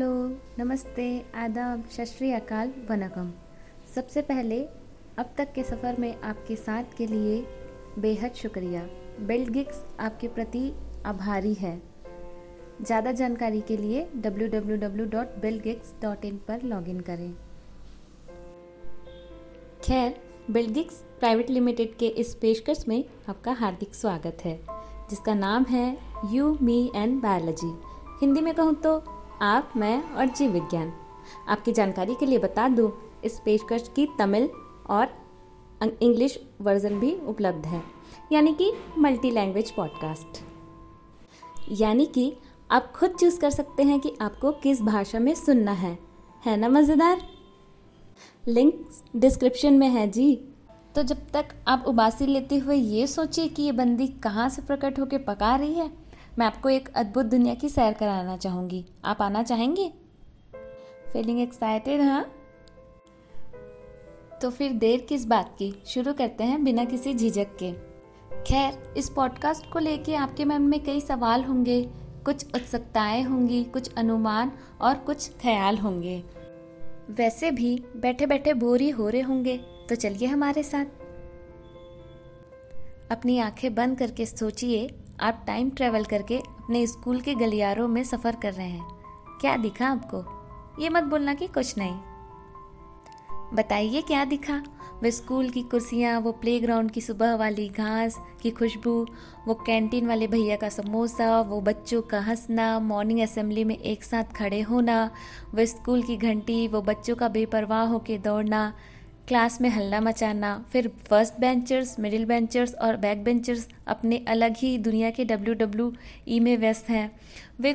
नमस्ते, आदाब सत अकाल, वनकम। सबसे पहले, अब तक के सफ़र में आपके साथ के लिए बेहद शुक्रिया। बिल्ड गिग्स आपके प्रति आभारी है। ज़्यादा जानकारी के लिए www.buildgigs.in पर लॉगिन करें। खैर बिल्डिक्स प्राइवेट लिमिटेड के इस पेशकश में आपका हार्दिक स्वागत है, जिसका नाम है you me and biology Hindi में कहूँ तो आप, मैं और जीव विज्ञान। आपकी जानकारी के लिए बता दूँ, इस पेशकश की तमिल और इंग्लिश वर्जन भी उपलब्ध है, यानी कि मल्टी लैंग्वेज पॉडकास्ट। यानी कि आप खुद चूज़ कर सकते हैं कि आपको किस भाषा में सुनना है। है ना, मज़ेदार? लिंक डिस्क्रिप्शन में है जी। तो जब तक आप उबासी लेते हुए ये सोचिए कि ये बंदी कहाँ से प्रकट होकर पका रही है मैं आपको एक अद्भुत दुनिया की सैर कराना चाहूँगी। आप आना चाहेंगे? फीलिंग एक्साइटेड हाँ? तो फिर देर किस बात की? शुरू करते हैं बिना किसी झिझक के। खैर, इस पॉडकास्ट को लेके आपके मन में कई सवाल होंगे। कुछ उत्सुकताएँ होंगी, कुछ अनुमान और कुछ ख्याल होंगे। वैसे भी बैठे बैठे बोर ही हो रहे होंगे तो चलिए हमारे साथ। अपनी आँखें बंद करके सोचिए आप टाइम ट्रेवल करके अपने स्कूल के गलियारों में सफ़र कर रहे हैं। क्या दिखा आपको? ये मत बोलना कि कुछ नहीं। बताइए क्या दिखा? वो स्कूल की कुर्सियाँ, वो प्लेग्राउंड की सुबह वाली घास की खुशबू, वो कैंटीन वाले भैया का समोसा, वो बच्चों का हंसना मॉर्निंग असेंबली में एक साथ खड़े होना, वो स्कूल की घंटी, वो बच्चों का बेपरवाह होके दौड़ना क्लास में हल्ला मचाना, फिर फ़र्स्ट बेंचर्स मिडिल बेंचर्स और बैक बेंचर्स अपने अलग ही दुनिया के डब्ल्यू डब्ल्यू ई में व्यस्त हैं। वे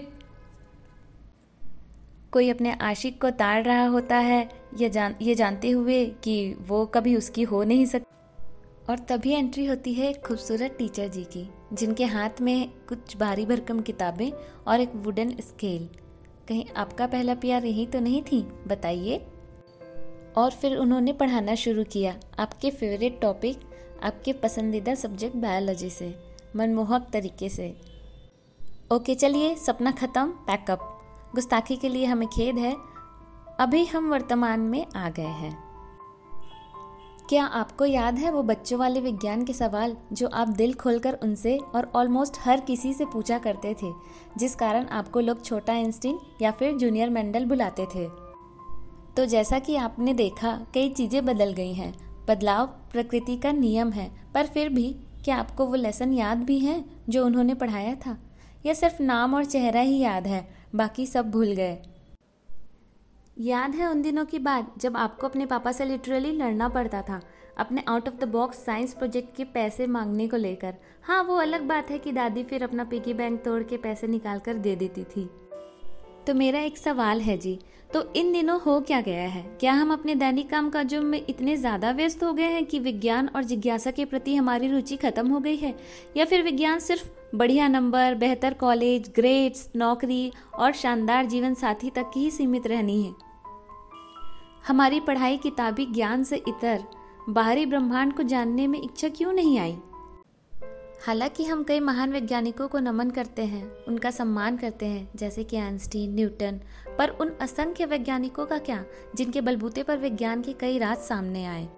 कोई अपने आशिक को ताड़ रहा होता है, ये जान, ये जानते हुए कि वो कभी उसकी हो नहीं सकती और तभी एंट्री होती है एक खूबसूरत टीचर जी की, जिनके हाथ में कुछ भारी भरकम किताबें और एक वुडन स्केल कहीं आपका पहला प्यार यही तो नहीं थी? बताइए। और फिर उन्होंने पढ़ाना शुरू किया। आपके फेवरेट टॉपिक आपके पसंदीदा सब्जेक्ट बायोलॉजी से, मनमोहक तरीके से। ओके चलिए, सपना ख़त्म पैकअप गुस्ताखी के लिए हमें खेद है। अभी हम वर्तमान में आ गए हैं। क्या आपको याद है वो बच्चों वाले विज्ञान के सवाल जो आप दिल खोलकर उनसे और ऑलमोस्ट हर किसी से पूछा करते थे, जिस कारण आपको लोग छोटा इंस्टीन या फिर जूनियर मेंडल बुलाते थे? तो जैसा कि आपने देखा, कई चीज़ें बदल गई हैं। बदलाव प्रकृति का नियम है, पर फिर भी क्या आपको वो लेसन याद भी हैं, जो उन्होंने पढ़ाया था? या सिर्फ़ नाम और चेहरा ही याद है, बाकी सब भूल गए? याद है उन दिनों की बात, जब आपको अपने पापा से लिटरली लड़ना पड़ता था, अपने out of the box science project के पैसे मांगने को लेकर। हाँ वो अलग बात है कि दादी फिर अपना पिगी बैंक तोड़ के पैसे निकाल कर दे देती थी। तो मेरा एक सवाल है जी। तो इन दिनों हो क्या गया है? क्या हम अपने दैनिक काम काजों में इतने ज़्यादा व्यस्त हो गए हैं कि विज्ञान और जिज्ञासा के प्रति हमारी रुचि खत्म हो गई है? या फिर विज्ञान सिर्फ़ बढ़िया नंबर, बेहतर कॉलेज, ग्रेड्स, नौकरी और शानदार जीवन साथी तक ही सीमित रहनी है? हमारी पढ़ाई किताबी ज्ञान से इतर बाहरी ब्रह्मांड को जानने में इच्छा क्यों नहीं आई? हालाँकि हम कई महान वैज्ञानिकों को नमन करते हैं, उनका सम्मान करते हैं, जैसे कि आइंस्टीन, न्यूटन, पर उन असंख्य वैज्ञानिकों का क्या, जिनके बलबूते पर विज्ञान के कई राज सामने आए।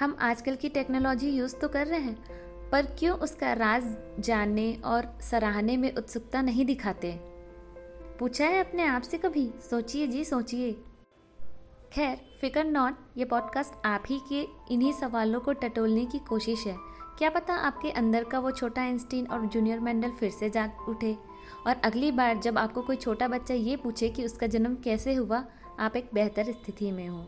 हम आजकल की टेक्नोलॉजी यूज़ तो कर रहे हैं, पर क्यों उसका राज जानने और सराहने में उत्सुकता नहीं दिखाते? पूछा है अपने आप से कभी? सोचिए जी, सोचिए। खैर, फिकर नॉट, ये पॉडकास्ट आप ही के इन्हीं सवालों को टटोलने की कोशिश है। क्या पता आपके अंदर का वो छोटा इंस्टीन और जूनियर मैंडल फिर से जाग उठे? और अगली बार जब आपको कोई छोटा बच्चा ये पूछे कि उसका जन्म कैसे हुआ, आप एक बेहतर स्थिति में हो।